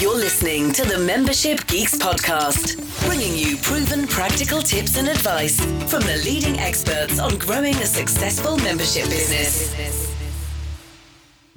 You're listening to the Membership Geeks podcast, bringing you proven practical tips and advice from the leading experts on growing a successful membership business.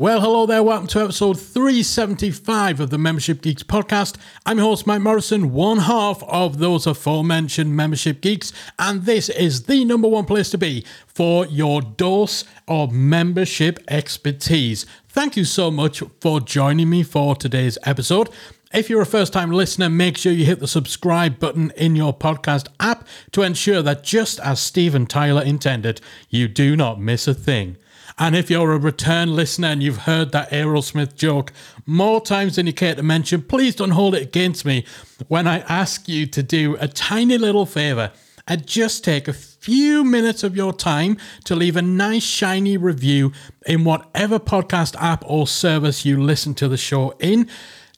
Well, hello there. Welcome to episode 375 of the Membership Geeks podcast. I'm your host, Mike Morrison, one half of those aforementioned Membership Geeks, and this is the number one place to be for your dose of membership expertise. Thank you so much for joining me for today's episode. If you're a first time listener, make sure you hit the subscribe button in your podcast app to ensure that just as Steven Tyler intended, you do not miss a thing. And if you're a return listener and you've heard that Aerosmith joke more times than you care to mention, please don't hold it against me when I ask you to do a tiny little favor and just take a few minutes of your time to leave a nice shiny review in whatever podcast app or service you listen to the show in,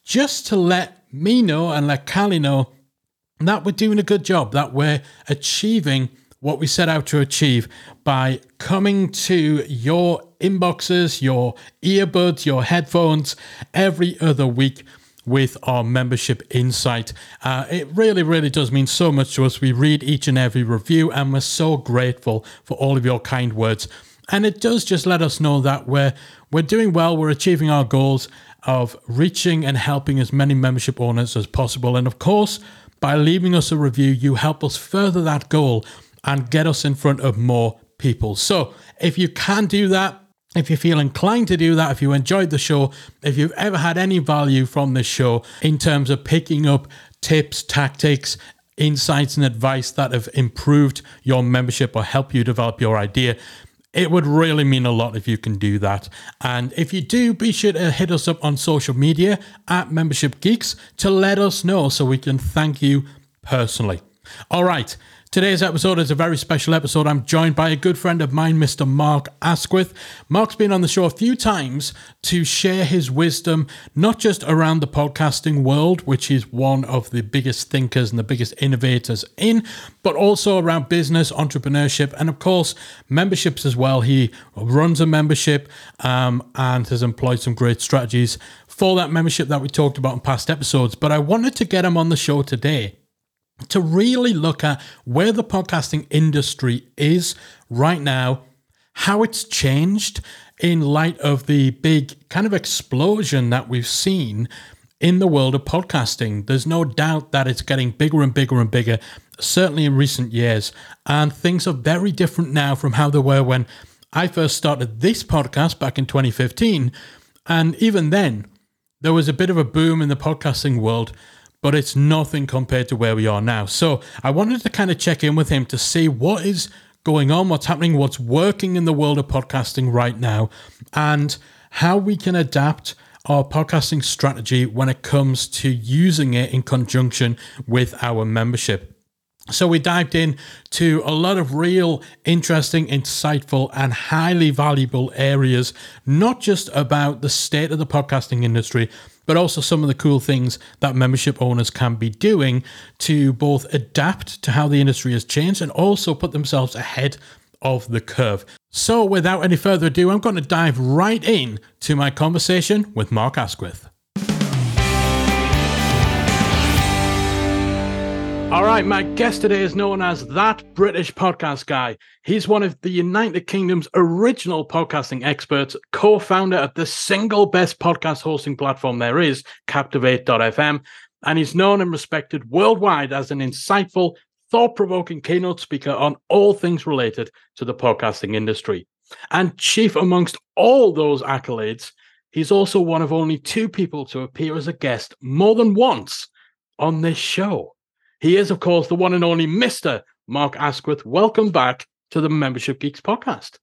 just to let me know and let Callie know that we're doing a good job, that we're achieving what we set out to achieve by coming to your inboxes, your earbuds, your headphones every other week with our membership insight. Uh, it really, really does mean so much to us. We read each and every review and we're so grateful for all of your kind words. And it does just let us know that we're we're doing well, we're achieving our goals of reaching and helping as many membership owners as possible. And of course, by leaving us a review, you help us further that goal and get us in front of more people. So if you can do that, if you feel inclined to do that, if you enjoyed the show, if you've ever had any value from this show in terms of picking up tips, tactics, insights, and advice that have improved your membership or help you develop your idea, it would really mean a lot if you can do that. And if you do, be sure to hit us up on social media at Membership Geeks to let us know so we can thank you personally. All right. Today's episode is a very special episode. I'm joined by a good friend of mine, Mr. Mark Asquith. Mark's been on the show a few times to share his wisdom, not just around the podcasting world, which is one of the biggest thinkers and the biggest innovators in, but also around business, entrepreneurship, and of course, memberships as well. He runs a membership um, and has employed some great strategies for that membership that we talked about in past episodes. But I wanted to get him on the show today to really look at where the podcasting industry is right now, how it's changed in light of the big kind of explosion that we've seen in the world of podcasting. There's no doubt that it's getting bigger and bigger and bigger, certainly in recent years. And things are very different now from how they were when I first started this podcast back in 2015. And even then, there was a bit of a boom in the podcasting world but it's nothing compared to where we are now. So I wanted to kind of check in with him to see what is going on, what's happening, what's working in the world of podcasting right now, and how we can adapt our podcasting strategy when it comes to using it in conjunction with our membership. So we dived in to a lot of real interesting, insightful, and highly valuable areas, not just about the state of the podcasting industry, but also some of the cool things that membership owners can be doing to both adapt to how the industry has changed and also put themselves ahead of the curve. So, without any further ado, I'm going to dive right in to my conversation with Mark Asquith. All right, my guest today is known as That British Podcast Guy. He's one of the United Kingdom's original podcasting experts, co founder of the single best podcast hosting platform there is, Captivate.fm. And he's known and respected worldwide as an insightful, thought provoking keynote speaker on all things related to the podcasting industry. And chief amongst all those accolades, he's also one of only two people to appear as a guest more than once on this show. He is, of course, the one and only Mr. Mark Asquith. Welcome back to the Membership Geeks podcast.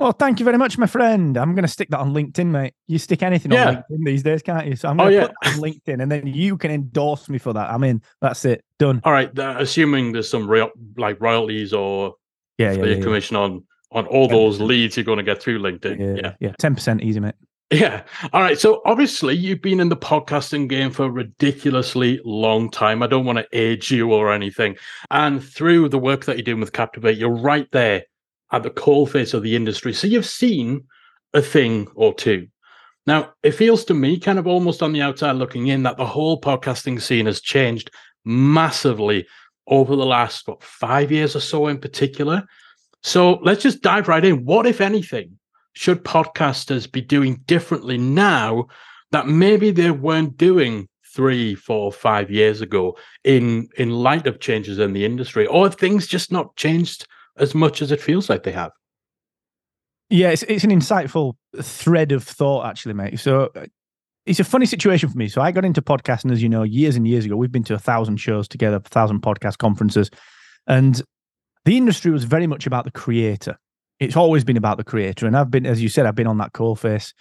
Well, thank you very much, my friend. I'm going to stick that on LinkedIn, mate. You stick anything yeah. on LinkedIn these days, can't you? So I'm going to oh, yeah. put it on LinkedIn, and then you can endorse me for that. I mean, that's it, done. All right. Uh, assuming there's some real like royalties or yeah, yeah, yeah commission on on all those leads you're going to get through LinkedIn. Yeah, yeah, ten percent easy, mate. Yeah. All right. So obviously you've been in the podcasting game for a ridiculously long time. I don't want to age you or anything. And through the work that you're doing with Captivate, you're right there at the coal face of the industry. So you've seen a thing or two. Now, it feels to me, kind of almost on the outside looking in, that the whole podcasting scene has changed massively over the last what, five years or so in particular. So let's just dive right in. What, if anything, should podcasters be doing differently now that maybe they weren't doing three, four, five years ago in in light of changes in the industry, or have things just not changed as much as it feels like they have? Yeah, it's it's an insightful thread of thought, actually, mate. So uh, it's a funny situation for me. So I got into podcasting, as you know, years and years ago. We've been to a thousand shows together, a thousand podcast conferences, and the industry was very much about the creator. It's always been about the creator, and I've been, as you said, I've been on that core face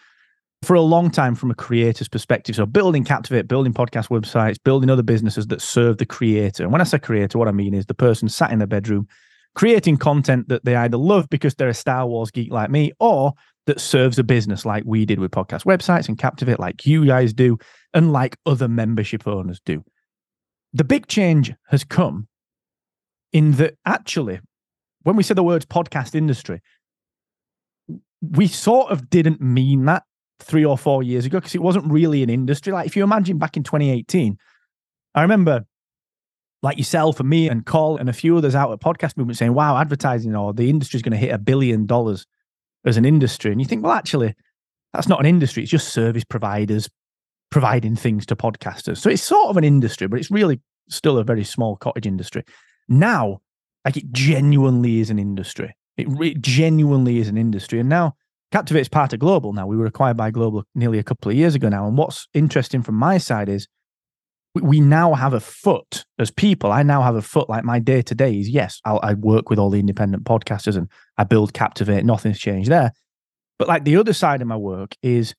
for a long time from a creator's perspective. So building Captivate, building podcast websites, building other businesses that serve the creator. And when I say creator, what I mean is the person sat in their bedroom creating content that they either love because they're a Star Wars geek like me, or that serves a business like we did with podcast websites and Captivate, like you guys do, and like other membership owners do. The big change has come in that actually, when we say the words podcast industry, we sort of didn't mean that three or four years ago because it wasn't really an industry. Like if you imagine back in 2018, I remember like yourself and me and Cole and a few others out at podcast movement saying, wow, advertising or the industry is going to hit a billion dollars as an industry. And you think, well, actually, that's not an industry. It's just service providers providing things to podcasters. So it's sort of an industry, but it's really still a very small cottage industry. Now, like it genuinely is an industry. It, it genuinely is an industry. And now Captivate is part of Global now. We were acquired by Global nearly a couple of years ago now. And what's interesting from my side is we now have a foot as people. I now have a foot. Like my day to day is yes, I'll, I work with all the independent podcasters and I build Captivate. Nothing's changed there. But like the other side of my work is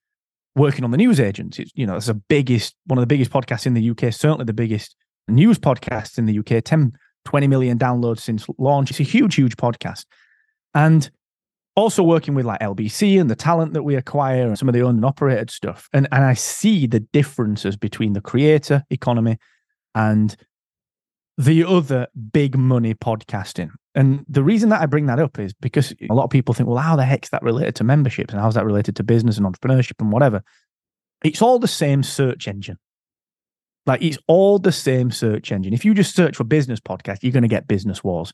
working on the news agents. It's, you know, it's the biggest, one of the biggest podcasts in the UK, certainly the biggest news podcast in the UK, 10, 20 million downloads since launch. It's a huge, huge podcast. And also working with like LBC and the talent that we acquire and some of the owned and operated stuff. And and I see the differences between the creator economy and the other big money podcasting. And the reason that I bring that up is because a lot of people think, well, how the heck's that related to memberships and how's that related to business and entrepreneurship and whatever? It's all the same search engine. Like it's all the same search engine. If you just search for business podcast, you're going to get business wars.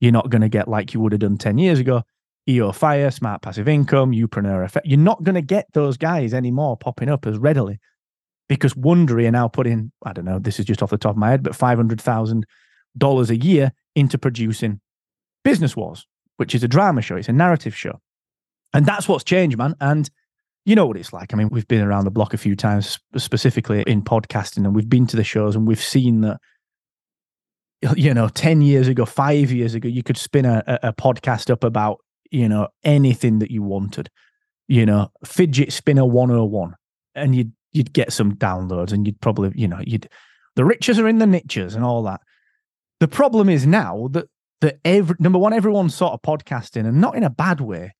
You're not going to get like you would have done 10 years ago EO Fire, Smart Passive Income, Youpreneur Effect. You're not going to get those guys anymore popping up as readily because Wondery are now putting, I don't know, this is just off the top of my head, but $500,000 a year into producing Business Wars, which is a drama show. It's a narrative show. And that's what's changed, man. And you know what it's like. I mean, we've been around the block a few times, specifically in podcasting, and we've been to the shows and we've seen that you know 10 years ago 5 years ago you could spin a, a podcast up about you know, anything that you wanted, you know, fidget spinner 101, and you'd you'd get some downloads and you'd probably, you know, you'd the riches are in the niches and all that. The problem is now that that every number one, everyone's sort of podcasting and not in a bad way,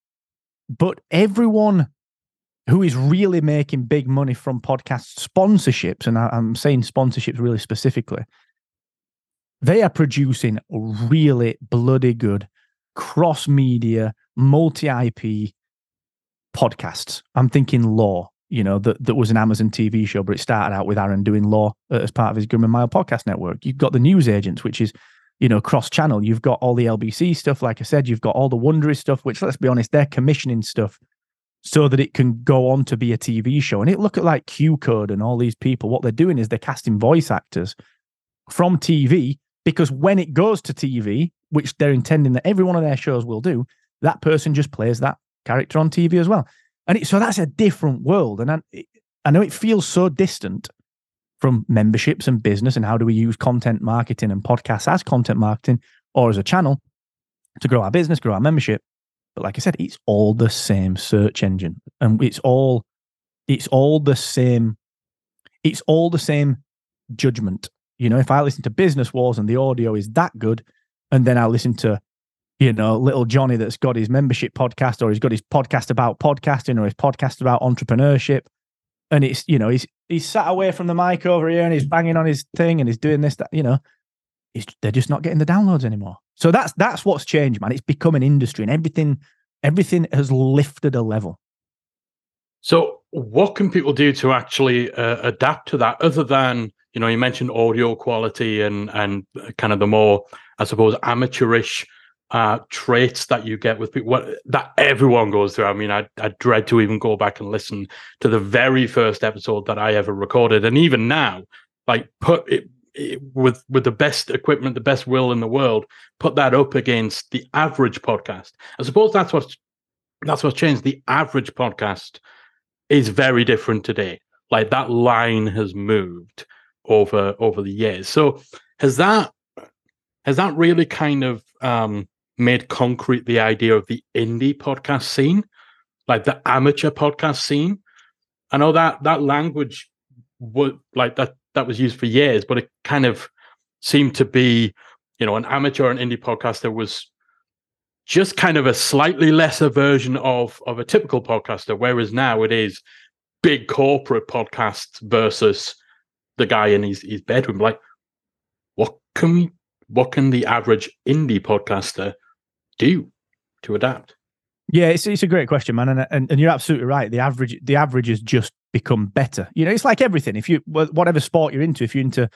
but everyone who is really making big money from podcast sponsorships, and I, I'm saying sponsorships really specifically, they are producing really bloody good cross media multi IP podcasts. I'm thinking Lore, you know, that, that was an Amazon TV show, but it started out with Aaron doing Lore as part of his Grim and Mild podcast network. You've got the news agents, which is, you know, cross channel. You've got all the LBC stuff, like I said, you've got all the Wondery stuff, which let's be honest, they're commissioning stuff so that it can go on to be a TV show. And it look at like QCODE and all these people. What they're doing is they're casting voice actors from TV because when it goes to TV, which they're intending that every one of their shows will do, that person just plays that character on TV as well. And it, so that's a different world. And I, I know it feels so distant from memberships and business and how do we use content marketing and podcasts as content marketing or as a channel to grow our business, grow our membership. But like I said, it's all the same search engine and it's all it's all the same it's all the same judgment. You know, if I listen to Business Wars and the audio is that good, and then I listen to you know, little Johnny that's got his membership podcast or he's got his podcast about podcasting or his podcast about entrepreneurship. And it's, you know, he's he's sat away from the mic over here and he's banging on his thing and he's doing this, that, you know, they're just not getting the downloads anymore. So that's that's what's changed, man. It's become an industry and everything, everything has lifted a level. So what can people do to actually uh, adapt to that other than you know you mentioned audio quality and and kind of the more i suppose amateurish uh, traits that you get with people what, that everyone goes through. I mean, I, I dread to even go back and listen to the very first episode that I ever recorded, and even now, like put it with with the best equipment, the best will in the world, put that up against the average podcast. I suppose that's what's that's what's changed. The average podcast is very different today. Like that line has moved over over the years. So has that has that really kind of um, made concrete the idea of the indie podcast scene, like the amateur podcast scene? I know that that language would like that that was used for years, but it kind of seemed to be, you know, an amateur and indie podcaster was just kind of a slightly lesser version of of a typical podcaster whereas now it is big corporate podcasts versus the guy in his, his bedroom. Like what can we what can the average indie podcaster do to adapt? Yeah it's, it's a great question man and, and and you're absolutely right. The average the average is just become better you know it's like everything if you whatever sport you're into if you're into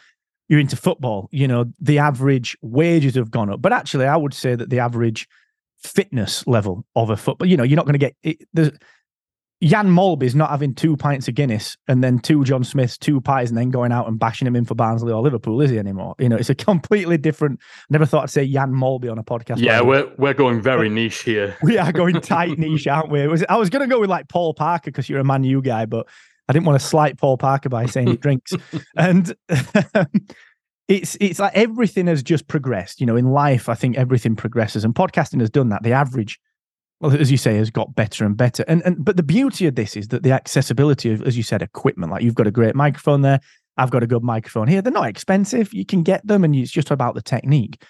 you're into football you know the average wages have gone up but actually i would say that the average fitness level of a football. You know, you're not going to get it, Jan Molby's not having two pints of Guinness and then two John Smiths, two pies, and then going out and bashing him in for Barnsley or Liverpool, is he anymore? You know, it's a completely different. Never thought I'd say Jan Molby on a podcast. Yeah, we're we're going very niche here. We are going tight niche, aren't we? Was, I was going to go with like Paul Parker because you're a Man U guy, but I didn't want to slight Paul Parker by saying he drinks. and um, it's it's like everything has just progressed. You know, in life, I think everything progresses, and podcasting has done that. The average, well, as you say, has got better and better. And and but the beauty of this is that the accessibility of, as you said, equipment. Like you've got a great microphone there. I've got a good microphone here. They're not expensive. You can get them, and it's just about the technique.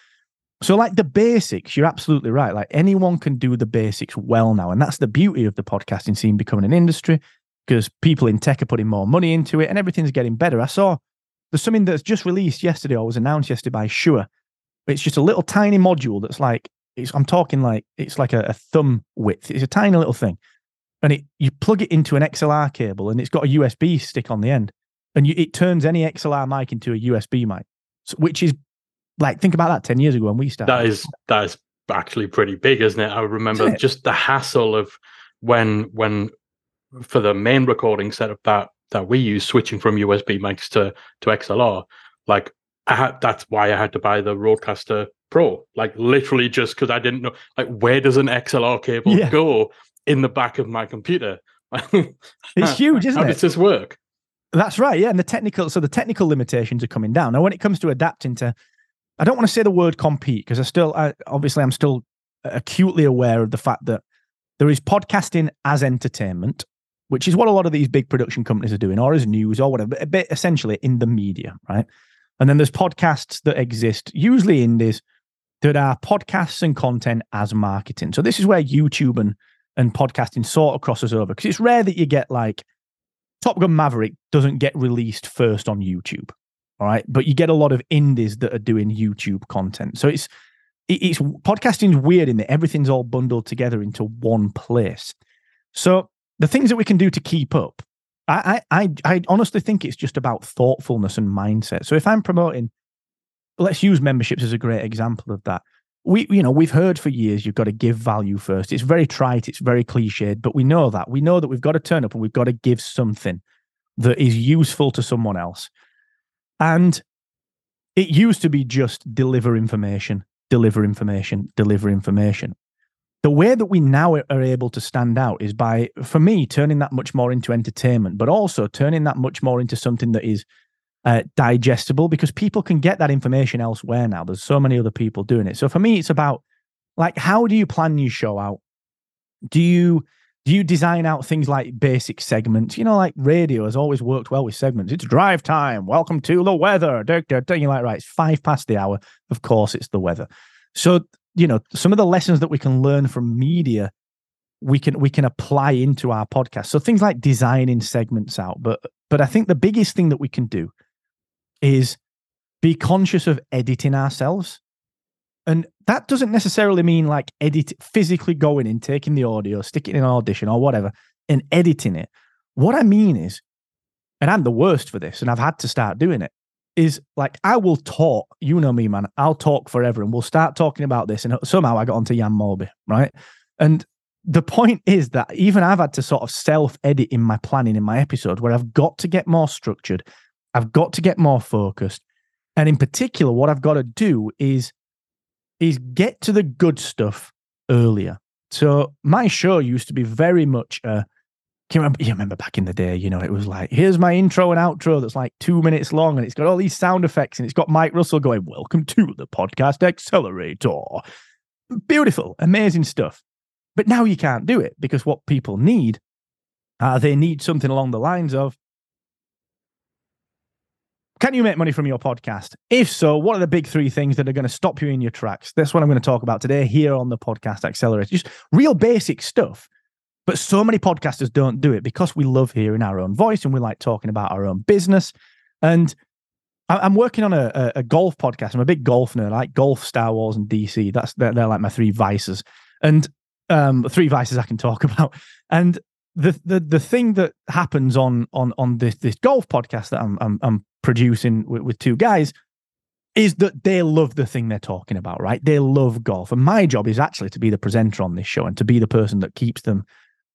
So, like the basics, you're absolutely right. Like anyone can do the basics well now, and that's the beauty of the podcasting scene becoming an industry because people in tech are putting more money into it, and everything's getting better. I saw there's something that's just released yesterday or was announced yesterday by Shure. It's just a little tiny module that's like, I'm talking like, it's like a, a thumb width. It's a tiny little thing. And it you plug it into an XLR cable and it's got a USB stick on the end. And you, it turns any XLR mic into a USB mic, so, which is like, think about that 10 years ago when we started. That is, that is actually pretty big, isn't it? I remember it? just the hassle of when, when for the main recording setup that that we use switching from USB mics to to XLR, like I had that's why I had to buy the RODECaster Pro. Like literally just because I didn't know like where does an XLR cable yeah. go in the back of my computer? it's huge, isn't How it? does this work? That's right. Yeah. And the technical so the technical limitations are coming down. Now when it comes to adapting to I don't want to say the word compete because I still I, obviously I'm still acutely aware of the fact that there is podcasting as entertainment which is what a lot of these big production companies are doing, or as news or whatever, but essentially in the media, right? And then there's podcasts that exist, usually indies, that are podcasts and content as marketing. So this is where YouTube and, and podcasting sort of crosses over because it's rare that you get like Top Gun Maverick doesn't get released first on YouTube. All right. But you get a lot of indies that are doing YouTube content. So it's it's podcasting's weird in that everything's all bundled together into one place. So the things that we can do to keep up, I, I, I honestly think it's just about thoughtfulness and mindset. So if I'm promoting, let's use memberships as a great example of that. We, you know, we've heard for years you've got to give value first. It's very trite, it's very cliched, but we know that. We know that we've got to turn up and we've got to give something that is useful to someone else. And it used to be just deliver information, deliver information, deliver information the way that we now are able to stand out is by, for me, turning that much more into entertainment, but also turning that much more into something that is uh, digestible because people can get that information elsewhere now. There's so many other people doing it. So for me, it's about like, how do you plan your show out? Do you do you design out things like basic segments? You know, like radio has always worked well with segments. It's drive time. Welcome to the weather. Don't You're like, right, it's five past the hour. Of course, it's the weather. So you know some of the lessons that we can learn from media we can we can apply into our podcast so things like designing segments out but but i think the biggest thing that we can do is be conscious of editing ourselves and that doesn't necessarily mean like edit physically going in taking the audio sticking in an audition or whatever and editing it What I mean is, and I'm the worst for this, and I've had to start doing it, is like I will talk. You know me, man. I'll talk forever, and we'll start talking about this. And somehow I got onto Jan Molby, right? And the point is that even I've had to sort of self edit in my planning in my episode where I've got to get more structured, I've got to get more focused, and in particular, what I've got to do is is get to the good stuff earlier. So my show used to be very much a can you remember, you remember back in the day, you know, it was like, here's my intro and outro that's like two minutes long and it's got all these sound effects and it's got Mike Russell going, Welcome to the podcast accelerator. Beautiful, amazing stuff. But now you can't do it because what people need, uh, they need something along the lines of, can you make money from your podcast? If so, what are the big three things that are going to stop you in your tracks? That's what I'm going to talk about today here on the podcast accelerator. Just real basic stuff but so many podcasters don't do it because we love hearing our own voice and we like talking about our own business. And I'm working on a, a, golf podcast. I'm a big golf nerd. I like golf, Star Wars, and DC. That's they're, they're like my three vices, and um, three vices I can talk about. And the the the thing that happens on on on this this golf podcast that I'm I'm, I'm producing with, with two guys is that they love the thing they're talking about, right? They love golf, and my job is actually to be the presenter on this show and to be the person that keeps them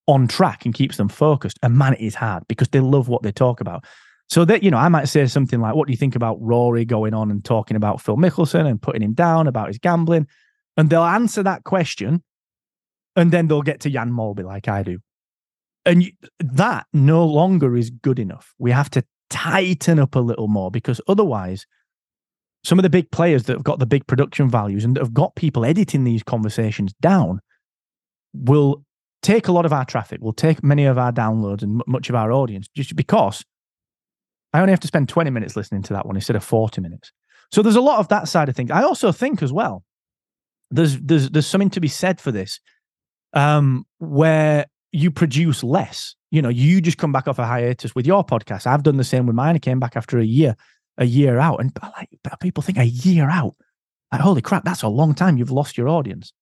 on track and keeps them focused. And man, it is hard because they love what they talk about. So that, you know, I might say something like, what do you think about Rory going on and talking about Phil Mickelson and putting him down about his gambling? And they'll answer that question and then they'll get to Jan Molby like I do. And that no longer is good enough. We have to tighten up a little more because otherwise, some of the big players that have got the big production values and have got people editing these conversations down will take a lot of our traffic, will take many of our downloads and much of our audience just because I only have to spend 20 minutes listening to that one instead of 40 minutes. So there's a lot of that side of things. I also think as well, there's there's there's something to be said for this, um, where you produce less. You know, you just come back off a hiatus with your podcast. I've done the same with mine. I came back after a year, a year out, and like people think a year out. Like, holy crap, that's a long time. You've lost your audience.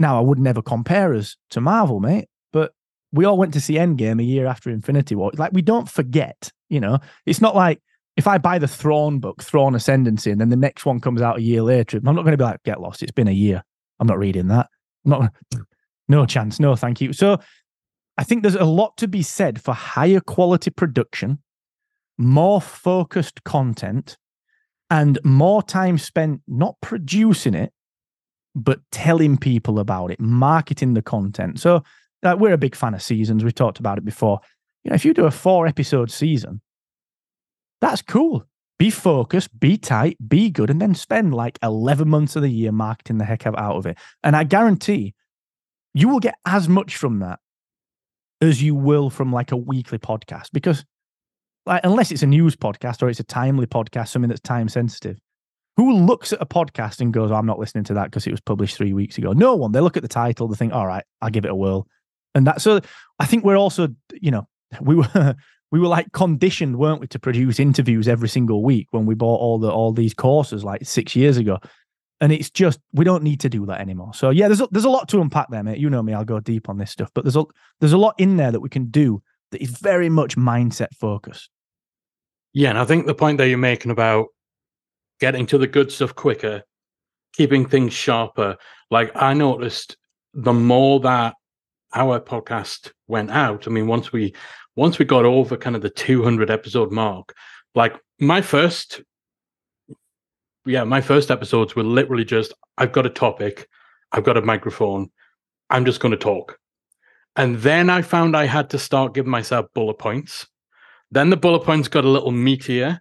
Now, I would never compare us to Marvel, mate, but we all went to see Endgame a year after Infinity War. Like, we don't forget, you know, it's not like if I buy the Thrawn book, Thrawn Ascendancy, and then the next one comes out a year later, I'm not going to be like, get lost. It's been a year. I'm not reading that. I'm not, no chance. No, thank you. So I think there's a lot to be said for higher quality production, more focused content, and more time spent not producing it, but telling people about it, marketing the content. So uh, we're a big fan of seasons. We talked about it before. You know, if you do a four episode season, that's cool. Be focused, be tight, be good, and then spend like 11 months of the year marketing the heck out of it. And I guarantee you will get as much from that as you will from like a weekly podcast because like unless it's a news podcast or it's a timely podcast, something that's time sensitive, who looks at a podcast and goes, oh, I'm not listening to that because it was published three weeks ago? No one. They look at the title, they think, all right, I'll give it a whirl. And that, so I think we're also, you know, we were, we were like conditioned, weren't we, to produce interviews every single week when we bought all the, all these courses like six years ago. And it's just, we don't need to do that anymore. So yeah, there's a, there's a lot to unpack there, mate. You know me, I'll go deep on this stuff, but there's a, there's a lot in there that we can do that is very much mindset focused. Yeah. And I think the point that you're making about getting to the good stuff quicker, keeping things sharper. Like I noticed the more that our podcast went out, I mean, once we once we got over kind of the 200 episode mark, like my first yeah, my first episodes were literally just I've got a topic, I've got a microphone, I'm just going to talk. And then I found I had to start giving myself bullet points. Then the bullet points got a little meatier.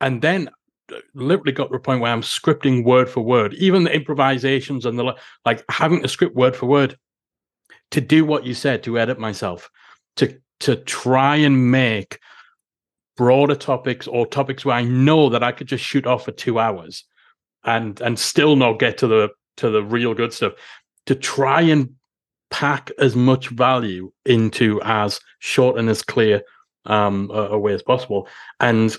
And then uh, literally got to a point where I'm scripting word for word, even the improvisations and the like having to script word for word to do what you said, to edit myself, to to try and make broader topics or topics where I know that I could just shoot off for two hours and and still not get to the to the real good stuff. To try and pack as much value into as short and as clear um, a, a way as possible. And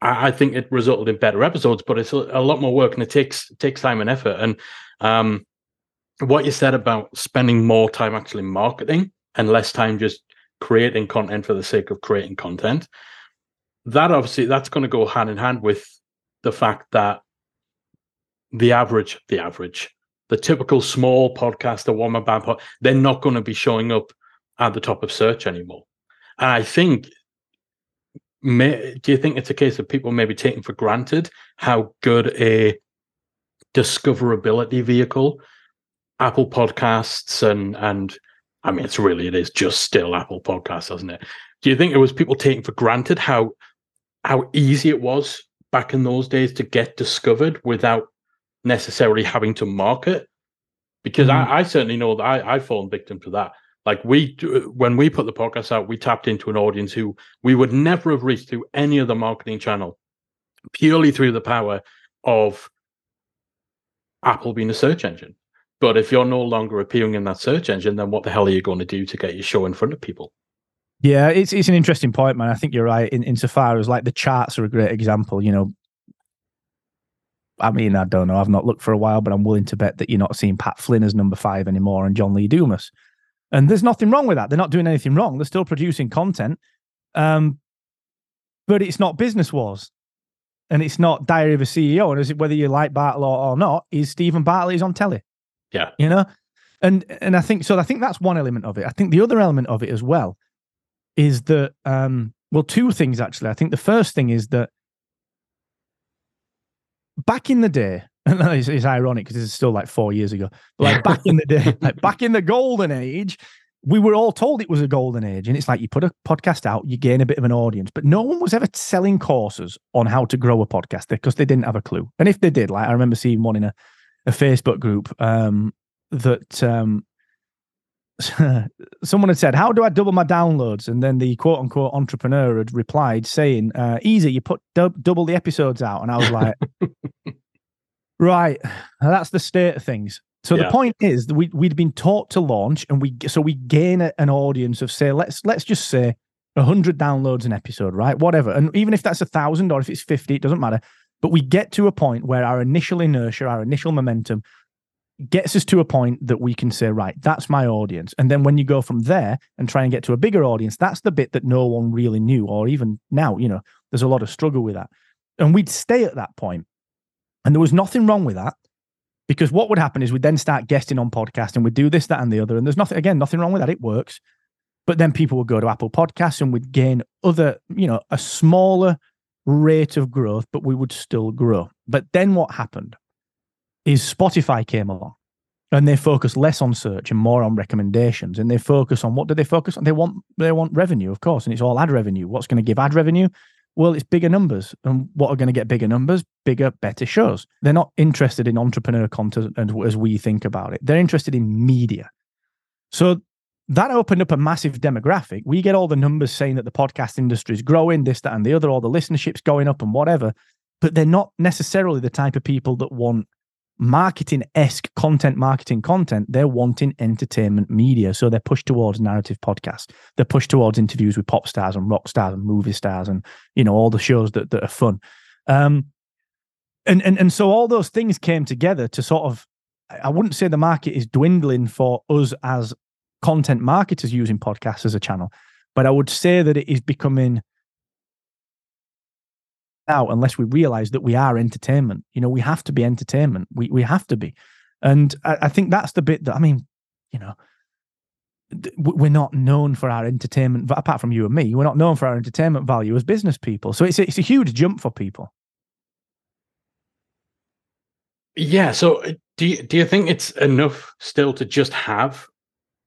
I, I think it resulted in better episodes, but it's a, a, lot more work and it takes takes time and effort. And um, what you said about spending more time actually marketing and less time just creating content for the sake of creating content. That obviously that's going to go hand in hand with the fact that the average, the average, the typical small podcaster, one man band pod, they're not going to be showing up at the top of search anymore. And I think, may, do you think it's a case of people maybe taking for granted how good a discoverability vehicle Apple Podcasts and and I mean, it's really it is just still Apple Podcasts, isn't it? Do you think it was people taking for granted how how easy it was back in those days to get discovered without necessarily having to market? Because mm-hmm. I, I, certainly know that I, I've fallen victim to that. Like we, when we put the podcast out, we tapped into an audience who we would never have reached through any other marketing channel, purely through the power of Apple being a search engine. But if you're no longer appearing in that search engine, then what the hell are you going to do to get your show in front of people? Yeah, it's it's an interesting point, man. I think you're right. In insofar as like the charts are a great example. You know, I mean, I don't know. I've not looked for a while, but I'm willing to bet that you're not seeing Pat Flynn as number five anymore and John Lee Dumas. And there's nothing wrong with that. They're not doing anything wrong. They're still producing content. Um, but it's not business wars. And it's not Diary of a CEO. And is it whether you like Bartlett or not, is Steven Bartlett is on telly. Yeah. You know? And and I think so I think that's one element of it. I think the other element of it as well is that um well two things actually. I think the first thing is that back in the day, and it's, it's ironic because it's still like four years ago. But like back in the day, like back in the golden age, we were all told it was a golden age. And it's like you put a podcast out, you gain a bit of an audience. But no one was ever selling courses on how to grow a podcast because they didn't have a clue. And if they did, like I remember seeing one in a a Facebook group um, that um, someone had said, "How do I double my downloads?" And then the quote unquote entrepreneur had replied saying, uh, "Easy, you put double the episodes out." And I was like, "Right, that's the state of things." So yeah. the point is that we we'd been taught to launch, and we so we gain a, an audience of say let's let's just say hundred downloads an episode, right? Whatever, and even if that's a thousand or if it's fifty, it doesn't matter. But we get to a point where our initial inertia, our initial momentum gets us to a point that we can say, right, that's my audience. And then when you go from there and try and get to a bigger audience, that's the bit that no one really knew, or even now, you know, there's a lot of struggle with that. And we'd stay at that point. And there was nothing wrong with that because what would happen is we'd then start guesting on podcast and we'd do this, that, and the other. And there's nothing, again, nothing wrong with that. It works. But then people would go to Apple Podcasts and we'd gain other, you know, a smaller rate of growth, but we would still grow. But then what happened is Spotify came along and they focus less on search and more on recommendations. And they focus on what do they focus on? They want they want revenue, of course, and it's all ad revenue. What's going to give ad revenue? Well, it's bigger numbers. And what are going to get bigger numbers? Bigger, better shows. They're not interested in entrepreneur content as we think about it. They're interested in media. So that opened up a massive demographic. We get all the numbers saying that the podcast industry is growing, this, that, and the other, all the listenership's going up and whatever. But they're not necessarily the type of people that want marketing esque content, marketing content. They're wanting entertainment media. So they're pushed towards narrative podcasts. They're pushed towards interviews with pop stars and rock stars and movie stars and, you know, all the shows that, that are fun. Um, and, and, and so all those things came together to sort of I wouldn't say the market is dwindling for us as content marketers using podcasts as a channel. But I would say that it is becoming now, unless we realize that we are entertainment. You know, we have to be entertainment. We we have to be. And I, I think that's the bit that I mean, you know, we're not known for our entertainment apart from you and me we're not known for our entertainment value as business people so it's a, it's a huge jump for people yeah so uh, do you, do you think it's enough still to just have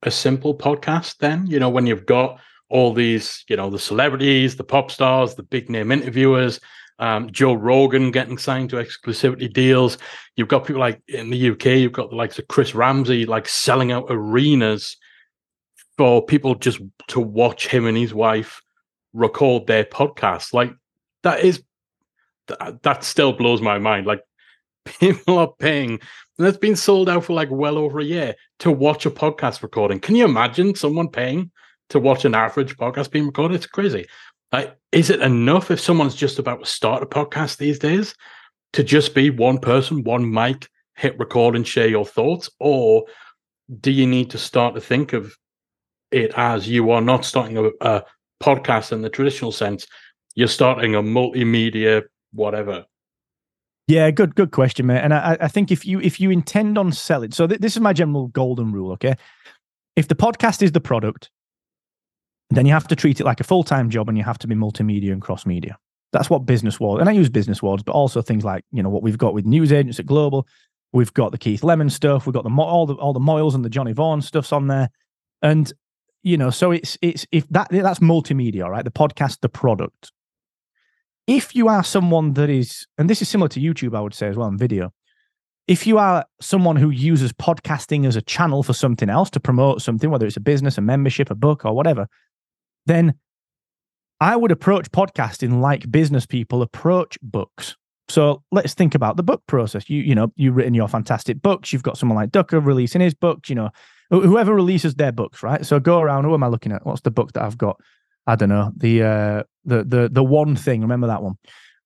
a simple podcast then? You know when you've got all these you know the celebrities the pop stars the big name interviewers um, joe rogan getting signed to exclusivity deals. You've got people like in the uk you've got the likes of chris Ramsey, like selling out arenas for people just to watch him and his wife record their podcast. Like that is that, that still blows my mind. Like people are paying and it's been sold out for like well over a year to watch a podcast recording. Can you imagine someone paying to watch an average podcast being recorded? It's crazy. Like, is it enough if someone's just about to start a podcast these days to just be one person, one mic, hit record and share your thoughts? Or do you need to start to think of it as you are not starting a, a podcast in the traditional sense. You're starting a multimedia whatever. Yeah, good, good question, mate. And I, I think if you if you intend on selling, so th- this is my general golden rule. Okay, if the podcast is the product, then you have to treat it like a full time job, and you have to be multimedia and cross media. That's what Business Wars, and I use Business Wars, but also things like you know what we've got with news agents at Global. We've got the Keith Lemon stuff. We've got the all the all the Moyles and the Johnny Vaughan stuffs on there, and you know, so it's it's if that that's multimedia, right? The podcast, the product. If you are someone that is, and this is similar to YouTube, I would say as well in video. If you are someone who uses podcasting as a channel for something else to promote something, whether it's a business, a membership, a book, or whatever, then I would approach podcasting like business people approach books. So let's think about the book process. You, you know, you've written your fantastic books. You've got someone like Ducker releasing his books. You know, whoever releases their books, right? So go around. Who am I looking at? What's the book that I've got? I don't know. The uh, the the the one thing. Remember that one?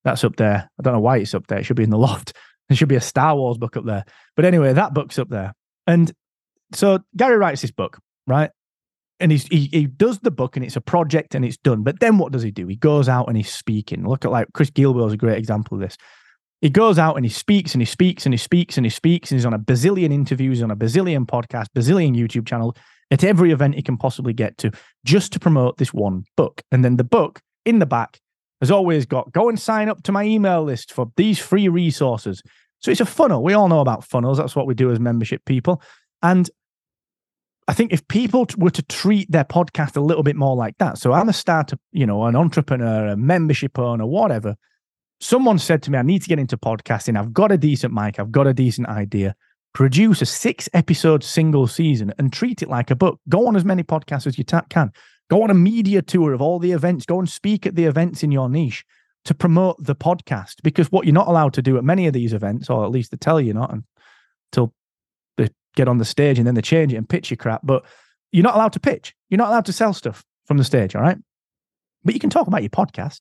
That's up there. I don't know why it's up there. It should be in the loft. There should be a Star Wars book up there. But anyway, that book's up there. And so Gary writes this book, right? And he's, he he does the book and it's a project and it's done. But then what does he do? He goes out and he's speaking. Look at like Chris is a great example of this he goes out and he speaks and he speaks and he speaks and he speaks and he's on a bazillion interviews on a bazillion podcast, bazillion YouTube channel at every event he can possibly get to just to promote this one book. And then the book in the back has always got go and sign up to my email list for these free resources. So it's a funnel. We all know about funnels. That's what we do as membership people. And I think if people were to treat their podcast a little bit more like that, so I'm a startup, you know, an entrepreneur, a membership owner, whatever someone said to me, I need to get into podcasting. I've got a decent mic, I've got a decent idea. Produce a six episode single season and treat it like a book. Go on as many podcasts as you ta- can. Go on a media tour of all the events. Go and speak at the events in your niche to promote the podcast. Because what you're not allowed to do at many of these events, or at least they tell you not until they get on the stage and then they change it and pitch your crap, but you're not allowed to pitch. You're not allowed to sell stuff from the stage. All right. But you can talk about your podcast.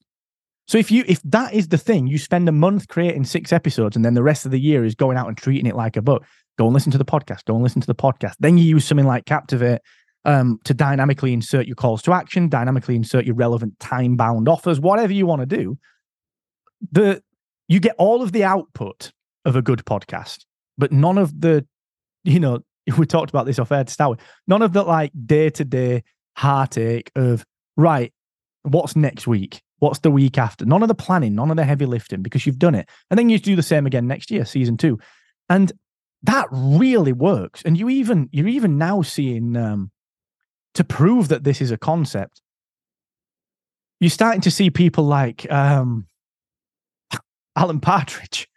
So if you if that is the thing, you spend a month creating six episodes, and then the rest of the year is going out and treating it like a book. Go and listen to the podcast. Go and listen to the podcast. Then you use something like Captivate um, to dynamically insert your calls to action, dynamically insert your relevant time bound offers, whatever you want to do. The you get all of the output of a good podcast, but none of the, you know, we talked about this off air to start with. None of the like day to day heartache of right, what's next week? What's the week after? None of the planning, none of the heavy lifting because you've done it. And then you do the same again next year, season two. And that really works. And you even you're even now seeing um, to prove that this is a concept. You're starting to see people like um, Alan Partridge.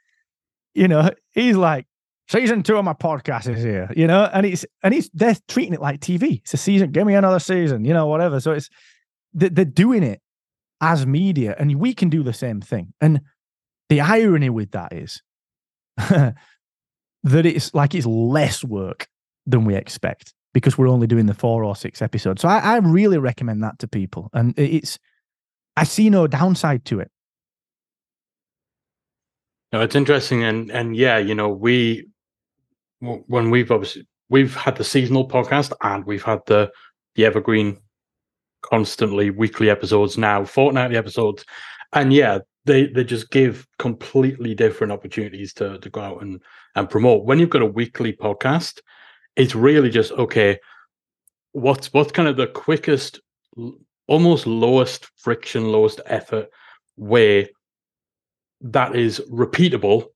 You know, he's like, season two of my podcast is here, you know, and it's and it's they're treating it like TV. It's a season, give me another season, you know, whatever. So it's they're doing it as media, and we can do the same thing. And the irony with that is that it's like it's less work than we expect because we're only doing the four or six episodes. So I, I really recommend that to people. And it's, I see no downside to it. No, it's interesting, and and yeah, you know, we when we've obviously we've had the seasonal podcast and we've had the the evergreen constantly weekly episodes now, fortnightly episodes, and yeah, they they just give completely different opportunities to to go out and and promote. When you've got a weekly podcast, it's really just okay. What's what's kind of the quickest, almost lowest friction, lowest effort way that is repeatable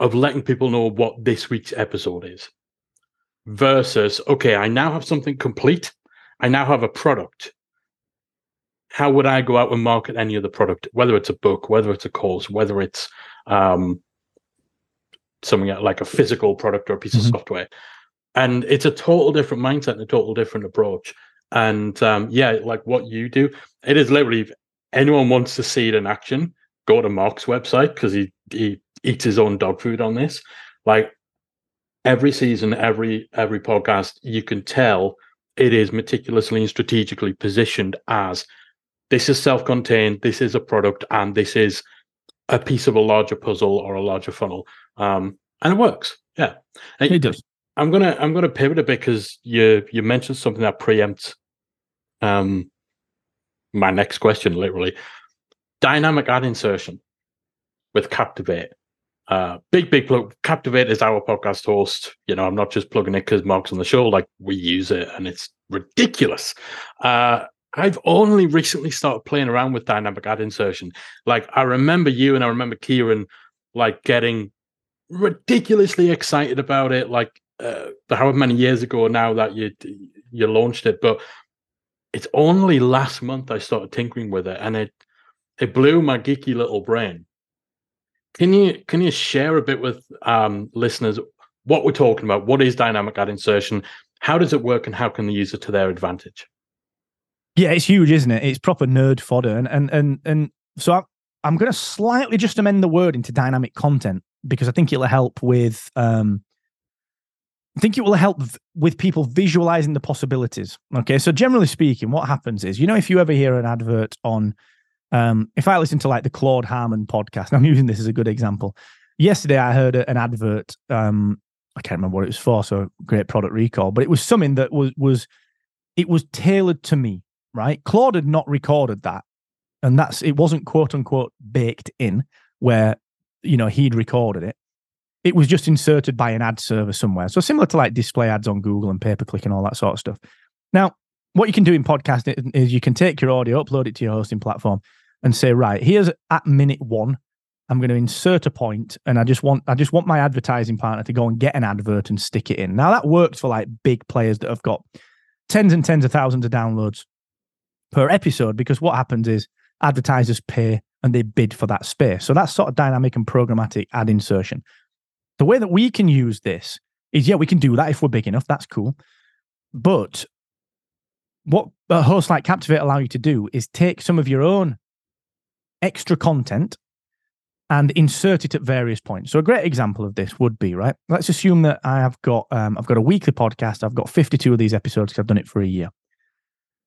of letting people know what this week's episode is versus okay i now have something complete i now have a product how would I go out and market any other product, whether it's a book, whether it's a course, whether it's um, something like a physical product or a piece mm-hmm. of software? And it's a total different mindset and a total different approach. And um, yeah, like what you do, it is literally if anyone wants to see it in action, go to Mark's website because he he eats his own dog food on this. Like every season, every every podcast, you can tell it is meticulously and strategically positioned as this is self-contained this is a product and this is a piece of a larger puzzle or a larger funnel um, and it works yeah and it does i'm gonna i'm gonna pivot a bit because you you mentioned something that preempts um, my next question, literally. Dynamic ad insertion with Captivate. Uh, big, big plug. Captivate is our podcast host. You know, I'm not just plugging it because Mark's on the show. Like, we use it and it's ridiculous. Uh, I've only recently started playing around with dynamic ad insertion. Like, I remember you and I remember Kieran, like, getting ridiculously excited about it. Like, uh, however many years ago now that you you launched it, but it's only last month I started tinkering with it, and it it blew my geeky little brain. Can you can you share a bit with um, listeners what we're talking about? What is dynamic ad insertion? How does it work, and how can they use it to their advantage? Yeah, it's huge, isn't it? It's proper nerd fodder, and and and and so I'm, I'm going to slightly just amend the word into dynamic content because I think it'll help with um, I think it will help with people visualizing the possibilities. Okay. So, generally speaking, what happens is, you know, if you ever hear an advert on, um, if I listen to like the Claude Harmon podcast, I'm using this as a good example. Yesterday, I heard an advert. Um, I can't remember what it was for, so great product recall, but it was something that was, was, it was tailored to me, right? Claude had not recorded that. And that's, it wasn't quote unquote baked in where, you know, he'd recorded it it was just inserted by an ad server somewhere. So similar to like display ads on Google and pay per click and all that sort of stuff. Now, what you can do in podcasting is you can take your audio, upload it to your hosting platform, and say, right, here's at minute one, I'm going to insert a point, and I just want I just want my advertising partner to go and get an advert and stick it in. Now that works for like big players that have got tens and tens of thousands of downloads per episode because what happens is advertisers pay and they bid for that space. So that's sort of dynamic and programmatic ad insertion. The way that we can use this is, yeah, we can do that if we're big enough. That's cool. But what a host like Captivate allow you to do is take some of your own extra content and insert it at various points. So a great example of this would be right. Let's assume that I have got um, I've got a weekly podcast. I've got 52 of these episodes because I've done it for a year.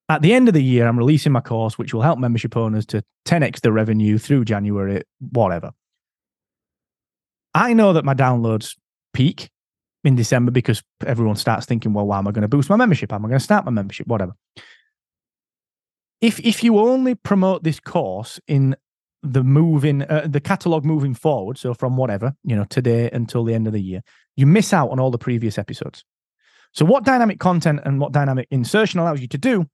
At the end of the year, I'm releasing my course, which will help membership owners to 10x their revenue through January, whatever. I know that my downloads peak in December because everyone starts thinking, well, why am I going to boost my membership? Am I going to start my membership? Whatever. If if you only promote this course in the moving uh, the catalog moving forward, so from whatever you know today until the end of the year, you miss out on all the previous episodes. So what dynamic content and what dynamic insertion allows you to do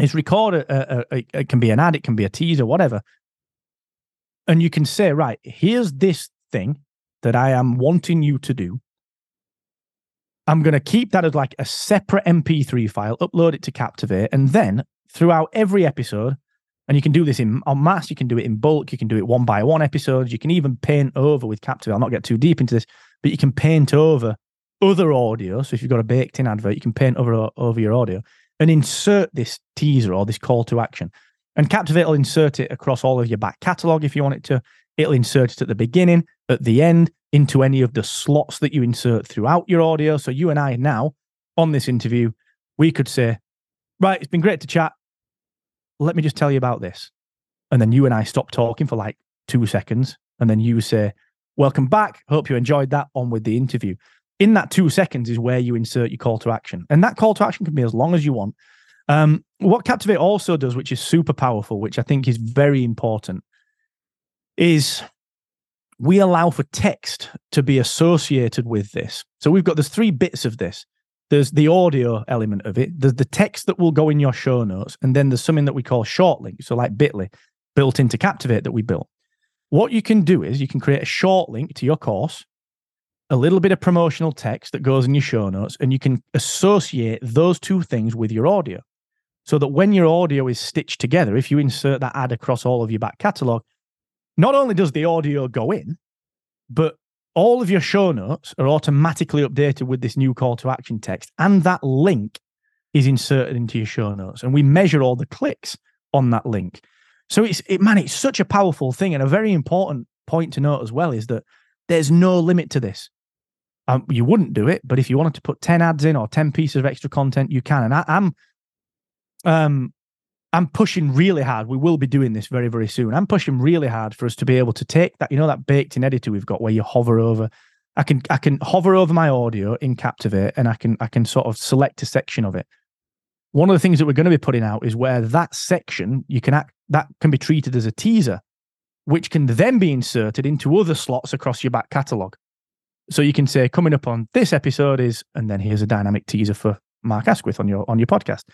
is record a, uh, a, uh, a, uh, it can be an ad, it can be a teaser, whatever, and you can say, right, here's this thing that I am wanting you to do. I'm going to keep that as like a separate MP3 file, upload it to Captivate, and then throughout every episode, and you can do this in on mass, you can do it in bulk, you can do it one by one episodes, you can even paint over with Captivate. I'll not get too deep into this, but you can paint over other audio. So if you've got a baked in advert, you can paint over over your audio and insert this teaser or this call to action. And Captivate will insert it across all of your back catalog if you want it to. It'll insert it at the beginning, at the end, into any of the slots that you insert throughout your audio. So you and I now on this interview, we could say, right, it's been great to chat. Let me just tell you about this. And then you and I stop talking for like two seconds. And then you say, welcome back. Hope you enjoyed that. On with the interview. In that two seconds is where you insert your call to action. And that call to action can be as long as you want. Um, what Captivate also does, which is super powerful, which I think is very important, is we allow for text to be associated with this. So we've got there's three bits of this. There's the audio element of it. There's the text that will go in your show notes, and then there's something that we call short links, so like Bitly, built into Captivate that we built. What you can do is you can create a short link to your course, a little bit of promotional text that goes in your show notes, and you can associate those two things with your audio. So that when your audio is stitched together, if you insert that ad across all of your back catalog, not only does the audio go in, but all of your show notes are automatically updated with this new call to action text, and that link is inserted into your show notes. And we measure all the clicks on that link. So it's it man, it's such a powerful thing. And a very important point to note as well is that there's no limit to this. Um, you wouldn't do it, but if you wanted to put 10 ads in or 10 pieces of extra content, you can. And I, am um I'm pushing really hard. We will be doing this very, very soon. I'm pushing really hard for us to be able to take that, you know, that baked in editor we've got where you hover over. I can I can hover over my audio in Captivate and I can I can sort of select a section of it. one of the things that we're going to be putting out is where that section you can act that can be treated as a teaser, which can then be inserted into other slots across your back catalogue. So you can say, coming up on this episode is, and then here's a dynamic teaser for Mark Asquith on your on your podcast.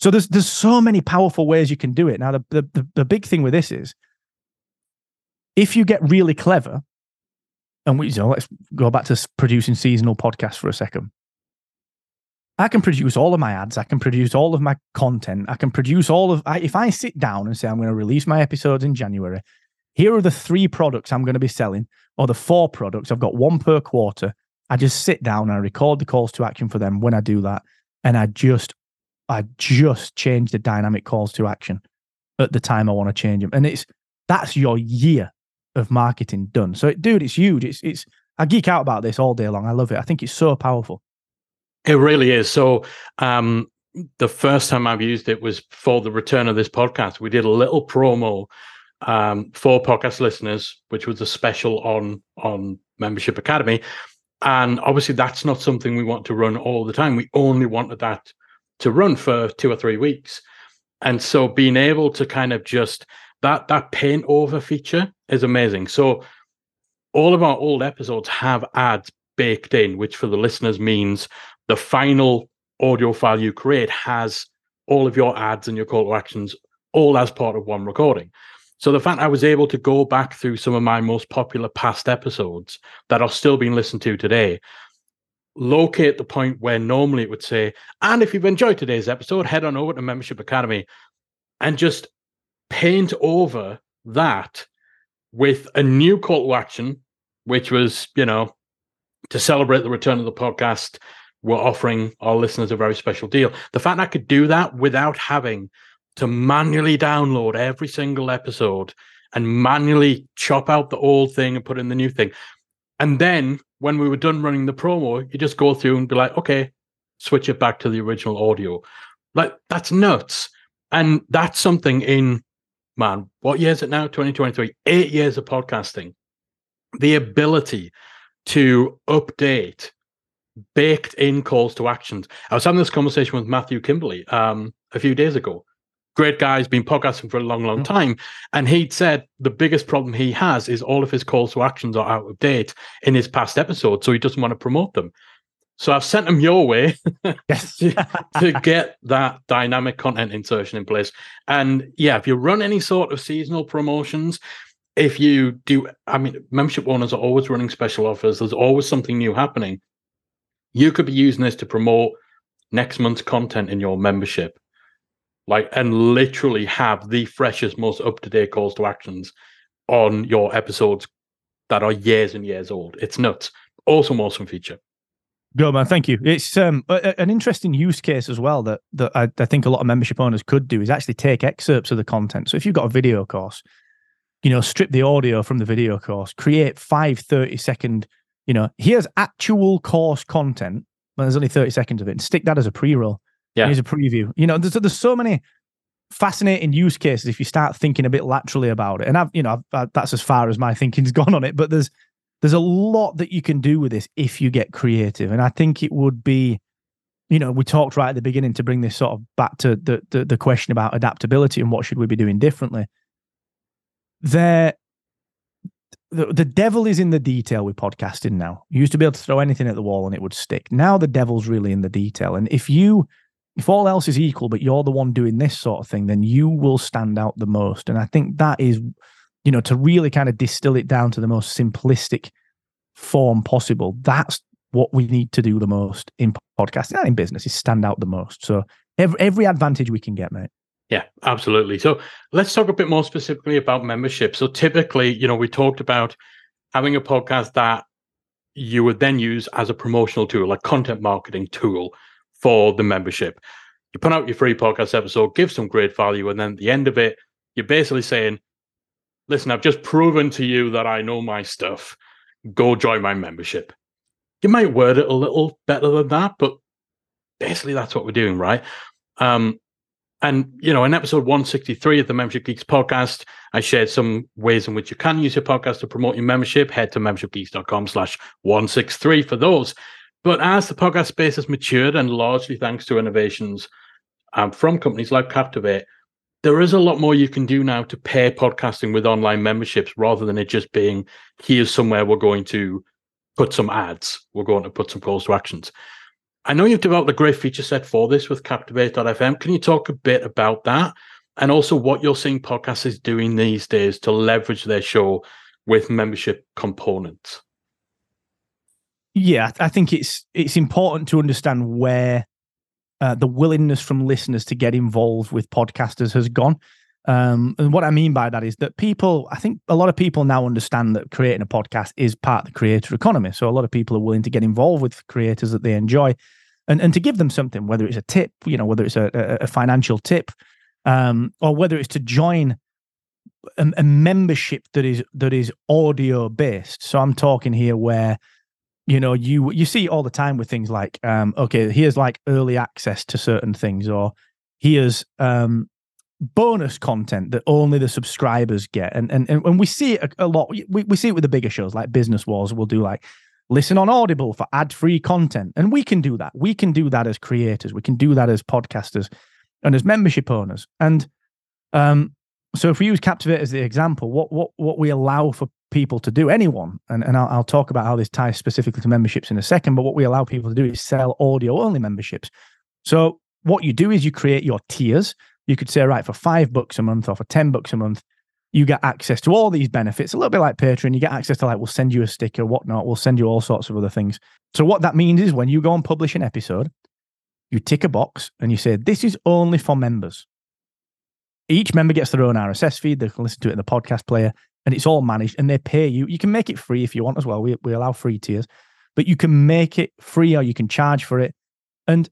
So there's there's so many powerful ways you can do it. Now the the the, big thing with this is if you get really clever, and we know let's go back to producing seasonal podcasts for a second. I can produce all of my ads. I can produce all of my content. I can produce all of. I, if I sit down and say I'm going to release my episodes in January, here are the three products I'm going to be selling, or the four products. I've got one per quarter. I just sit down and I record the calls to action for them when I do that, and I just, I just change the dynamic calls to action at the time I want to change them, and it's that's your year of marketing done. So, dude, it's huge. It's it's. I geek out about this all day long. I love it. I think it's so powerful. It really is. So, um, the first time I've used it was for the return of this podcast. We did a little promo um, for podcast listeners, which was a special on on Membership Academy. And obviously, that's not something we want to run all the time. We only wanted that to run for two or three weeks. And so, being able to kind of just that that paint over feature is amazing. So, all of our old episodes have ads baked in, which for the listeners means the final audio file you create has all of your ads and your call to actions all as part of one recording. So the fact I was able to go back through some of my most popular past episodes that are still being listened to today, locate the point where normally it would say, and if you've enjoyed today's episode, head on over to Membership Academy and just paint over that with a new call to action, which was, you know, to celebrate the return of the podcast we're offering our listeners a very special deal. The fact I could do that without having to manually download every single episode and manually chop out the old thing and put in the new thing. And then when we were done running the promo, you just go through and be like, okay, switch it back to the original audio. Like that's nuts. And that's something in man, what year is it now? 2023, eight years of podcasting. The ability to update baked in calls to actions. I was having this conversation with Matthew Kimberley um, a few days ago. Great guy, has been podcasting for a long, long mm-hmm. time. And he'd said the biggest problem he has is all of his calls to actions are out of date in his past episodes. So he doesn't want to promote them. So I've sent them your way yes. to, to get that dynamic content insertion in place. And yeah, if you run any sort of seasonal promotions, if you do, I mean, membership owners are always running special offers. There's always something new happening you could be using this to promote next month's content in your membership like and literally have the freshest most up-to-date calls to actions on your episodes that are years and years old it's nuts awesome awesome feature Go man, thank you. It's um, a, an interesting use case as well that that I, I, think a lot of membership owners could do is actually take excerpts of the content. So if you've got a video course, you know, strip the audio from the video course, create five 30 second you know, here's actual course content, but there's only 30 seconds of it, and stick that as a pre roll. Yeah. Here's a preview. You know, there's, there's so many fascinating use cases if you start thinking a bit laterally about it. And I've, you know, I've, I, that's as far as my thinking's gone on it, but there's, there's a lot that you can do with this if you get creative. And I think it would be, you know, we talked right at the beginning to bring this sort of back to the, the, the question about adaptability and what should we be doing differently. There the, the devil is in the detail with podcasting now. You used to be able to throw anything at the wall and it would stick. Now the devil's really in the detail. And if you, if all else is equal, but you're the one doing this sort of thing, then you will stand out the most. And I think that is, you know, to really kind of distill it down to the most simplistic form possible. That's what we need to do the most in podcasting and in business is stand out the most. So every, every advantage we can get, mate. Yeah, absolutely. So let's talk a bit more specifically about membership. So typically, you know, we talked about having a podcast that you would then use as a promotional tool, a content marketing tool for the membership. You put out your free podcast episode, give some great value, and then at the end of it, you're basically saying, listen, I've just proven to you that I know my stuff. Go join my membership. You might word it a little better than that, but basically that's what we're doing, right? Um, and, you know, in episode 163 of the Membership Geeks podcast, I shared some ways in which you can use your podcast to promote your membership. Head to membershipgeeks.com slash 163 for those. But as the podcast space has matured and largely thanks to innovations um, from companies like Captivate, there is a lot more you can do now to pair podcasting with online memberships rather than it just being here's somewhere we're going to put some ads, we're going to put some calls to actions. I know you've developed a great feature set for this with Captivate.fm. Can you talk a bit about that? And also what you're seeing podcasters doing these days to leverage their show with membership components? Yeah, I think it's it's important to understand where uh, the willingness from listeners to get involved with podcasters has gone. Um, and what I mean by that is that people, I think a lot of people now understand that creating a podcast is part of the creator economy. So a lot of people are willing to get involved with creators that they enjoy and, and to give them something, whether it's a tip, you know, whether it's a, a, financial tip, um, or whether it's to join a, a membership that is that is audio based. So I'm talking here where you know you you see all the time with things like um okay here's like early access to certain things or here's um bonus content that only the subscribers get. And and and, we see it a, a lot we, we see it with the bigger shows like Business Wars we'll do like listen on audible for ad-free content and we can do that. We can do that as creators we can do that as podcasters and as membership owners. And um so if we use Captivate as the example what what what we allow for people to do, anyone, and, and I'll, I'll, talk about how this ties specifically to memberships in a second, but what we allow people to do is sell audio only memberships. So what you do is you create your tiers. You could say, right, for five bucks a month or for 10 bucks a month, you get access to all these benefits, a little bit like Patreon. You get access to like, we'll send you a sticker, whatnot. We'll send you all sorts of other things. So what that means is when you go and publish an episode, you tick a box and you say, this is only for members. Each member gets their own RSS feed. They can listen to it in the podcast player and it's all managed and they pay you. You can make it free if you want as well. We, we allow free tiers, but you can make it free or you can charge for it. And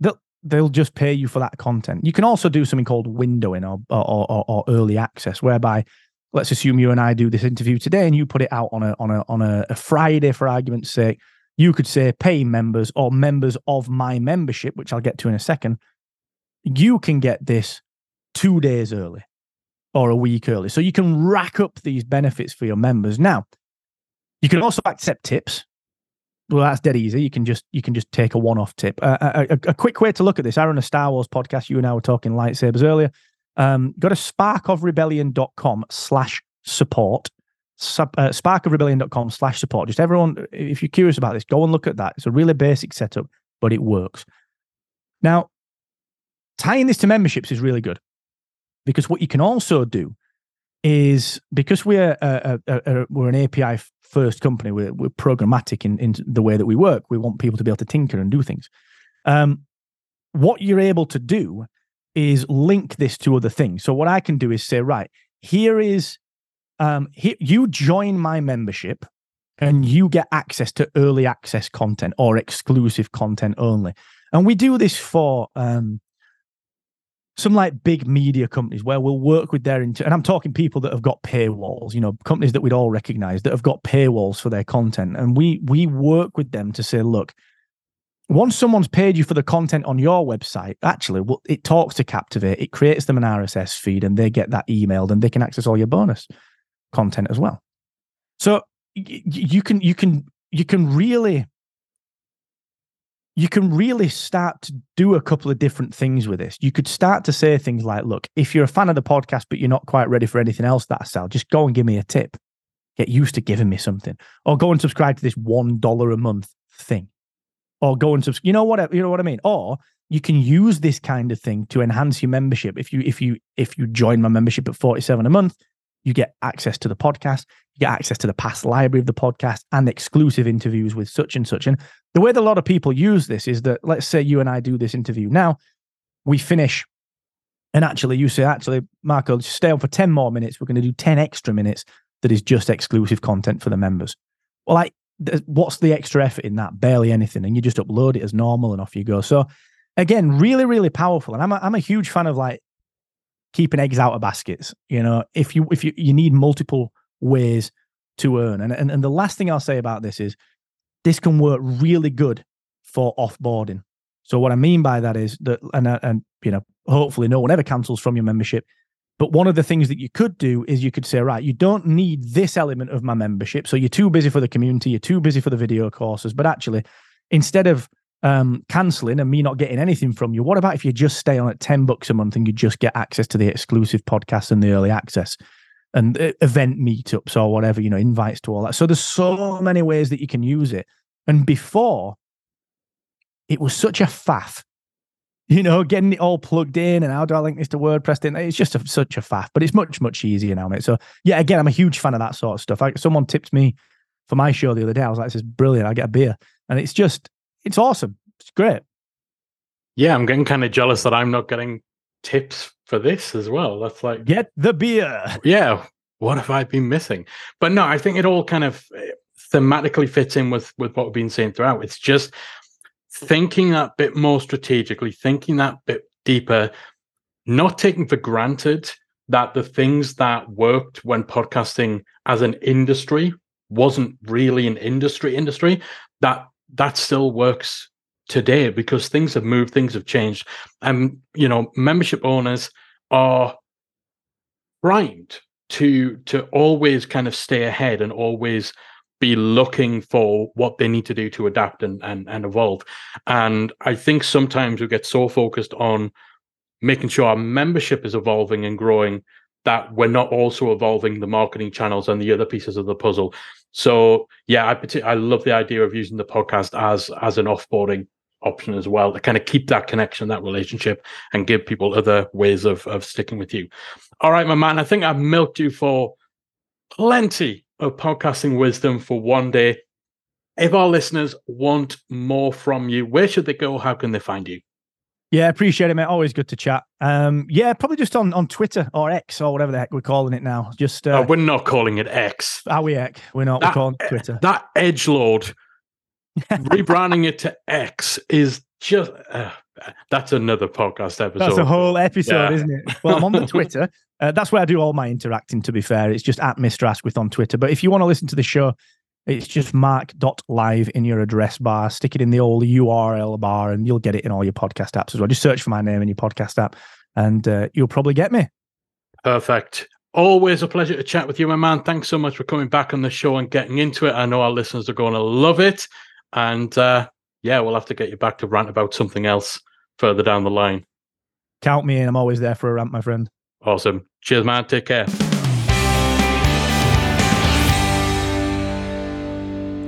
they'll, they'll just pay you for that content. You can also do something called windowing or, or, or, or early access, whereby let's assume you and I do this interview today and you put it out on a, on a, on a, a Friday, for argument's sake. You could say pay members or members of my membership, which I'll get to in a second. You can get this two days early or a week early. So you can rack up these benefits for your members. Now, you can also accept tips. Well, that's dead easy. You can just you can just take a one-off tip. Uh, a, a, a, quick way to look at this. I run a Star Wars podcast. You and I were talking lightsabers earlier. Um, go to sparkofrebellion.com slash support. Sub, uh, sparkofrebellion.com slash support. Just everyone, if you're curious about this, go and look at that. It's a really basic setup, but it works. Now, tying this to memberships is really good because what you can also do is because we're a, a, a, we're an API first company, we're, we're programmatic in, in the way that we work. We want people to be able to tinker and do things. Um, what you're able to do is link this to other things. So what I can do is say, right, here is um, here, you join my membership and you get access to early access content or exclusive content only. And we do this for um, some like big media companies where we'll work with their inter- and I'm talking people that have got paywalls, you know, companies that we'd all recognize that have got paywalls for their content, and we we work with them to say, look, once someone's paid you for the content on your website, actually, well, it talks to Captivate, it creates them an RSS feed, and they get that emailed, and they can access all your bonus content as well. So you can you can you can really you can really start to do a couple of different things with this. You could start to say things like, look, if you're a fan of the podcast, but you're not quite ready for anything else that I sell, just go and give me a tip. Get used to giving me something. Or go and subscribe to this $1 a month thing. Or go and subscribe. You know what you know what I mean? Or you can use this kind of thing to enhance your membership. If you if you if you join my membership at 47 a month, you get access to the podcast, you get access to the past library of the podcast and exclusive interviews with such and such. And the way that a lot of people use this is that let's say you and I do this interview now, we finish, and actually you say, actually, Marco, stay on for 10 more minutes. We're going to do 10 extra minutes that is just exclusive content for the members. Well, like, what's the extra effort in that? Barely anything. And you just upload it as normal and off you go. So, again, really, really powerful. And I'm a, I'm a huge fan of like keeping eggs out of baskets. You know, if you if you you need multiple ways to earn, and and, and the last thing I'll say about this is this can work really good for offboarding. So what I mean by that is that, and uh, and you know, hopefully no one ever cancels from your membership. But one of the things that you could do is you could say, right, you don't need this element of my membership. So you're too busy for the community, you're too busy for the video courses. But actually, instead of um, canceling and me not getting anything from you. What about if you just stay on at 10 bucks a month and you just get access to the exclusive podcast and the early access and uh, event meetups or whatever, you know, invites to all that. So there's so many ways that you can use it. And before, it was such a faff. You know, getting it all plugged in and how do I link this to WordPress? It's just a, such a faff, but it's much, much easier now, mate. So, yeah, again, I'm a huge fan of that sort of stuff. I, someone tipped me for my show the other day. I was like, this is brilliant. I get a beer. And it's just, it's awesome. It's great. Yeah, I'm getting kind of jealous that I'm not getting tips for this as well. That's like get the beer. Yeah. What have I been missing? But no, I think it all kind of eh, thematically fits in with with what we've been saying throughout. It's just thinking that bit more strategically, thinking that bit deeper, not taking for granted that the things that worked when podcasting as an industry wasn't really an industry industry that that still works today because things have moved things have changed. And you know membership owners are primed to to always kind of stay ahead and always be looking for what they need to do to adapt and, and and evolve. And i think sometimes we get so focused on making sure our membership is evolving and growing that we're not also evolving the marketing channels and the other pieces of the puzzle so yeah i partic- i love the idea of using the podcast as as an offboarding option as well to kind of keep that connection that relationship and give people other ways of of sticking with you all right my man i think i've milked you for plenty of podcasting wisdom for one day. If our listeners want more from you, where should they go? How can they find you? Yeah, appreciate it, mate. Always good to chat. Um, yeah, probably just on, on Twitter or X or whatever the heck we're calling it now. Just uh, oh, we're not calling it X. Are we X? We're not. That, we're calling Twitter. That edge lord rebranding it to X is just uh, that's another podcast episode. That's a whole episode, yeah. isn't it? Well, I'm on the Twitter. Uh, that's where I do all my interacting. To be fair, it's just at Mr. Asquith on Twitter. But if you want to listen to the show, it's just mark.live in your address bar. Stick it in the old URL bar, and you'll get it in all your podcast apps as well. Just search for my name in your podcast app, and uh, you'll probably get me. Perfect. Always a pleasure to chat with you, my man. Thanks so much for coming back on the show and getting into it. I know our listeners are going to love it. And uh, yeah, we'll have to get you back to rant about something else further down the line. Count me in. I'm always there for a rant, my friend. Awesome. Cheers, man. Take care.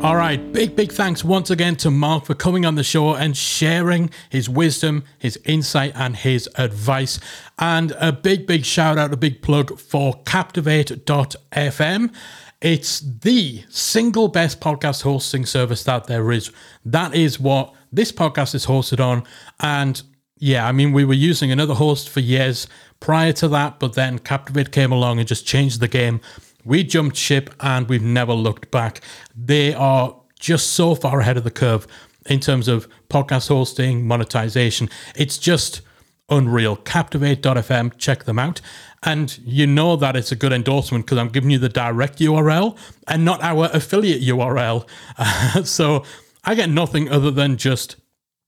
All right, big, big thanks once again to Mark for coming on the show and sharing his wisdom, his insight, and his advice. And a big, big shout out, a big plug for Captivate.fm. It's the single best podcast hosting service that there is. That is what this podcast is hosted on. And yeah, I mean, we were using another host for years prior to that, but then Captivate came along and just changed the game. We jumped ship and we've never looked back. They are just so far ahead of the curve in terms of podcast hosting, monetization. It's just unreal. Captivate.fm, check them out. And you know that it's a good endorsement because I'm giving you the direct URL and not our affiliate URL. Uh, so I get nothing other than just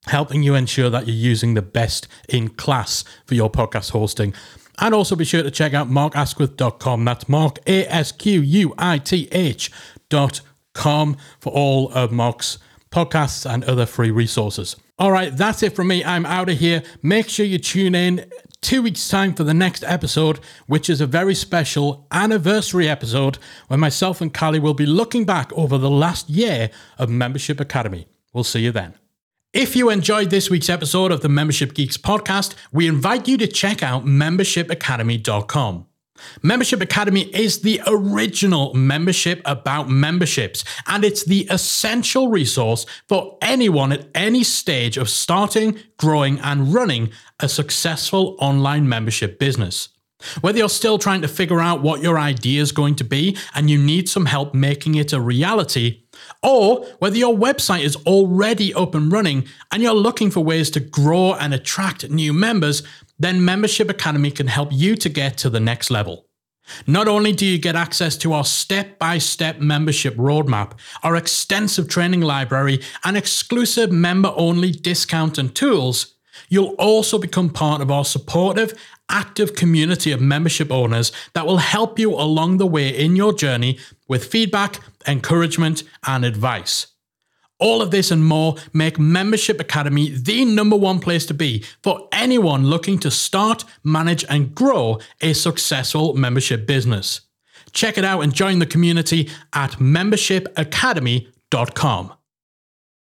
helping you ensure that you're using the best in class for your podcast hosting. And also be sure to check out markasquith.com. That's Mark, A S Q U I T H.com for all of Mark's podcasts and other free resources. All right, that's it from me. I'm out of here. Make sure you tune in two weeks' time for the next episode, which is a very special anniversary episode where myself and Callie will be looking back over the last year of Membership Academy. We'll see you then. If you enjoyed this week's episode of the Membership Geeks podcast, we invite you to check out membershipacademy.com. Membership Academy is the original membership about memberships, and it's the essential resource for anyone at any stage of starting, growing, and running a successful online membership business. Whether you're still trying to figure out what your idea is going to be and you need some help making it a reality, or whether your website is already up and running and you're looking for ways to grow and attract new members, then Membership Academy can help you to get to the next level. Not only do you get access to our step by step membership roadmap, our extensive training library, and exclusive member only discount and tools, you'll also become part of our supportive, active community of membership owners that will help you along the way in your journey with feedback, encouragement, and advice. All of this and more make Membership Academy the number one place to be for anyone looking to start, manage, and grow a successful membership business. Check it out and join the community at membershipacademy.com.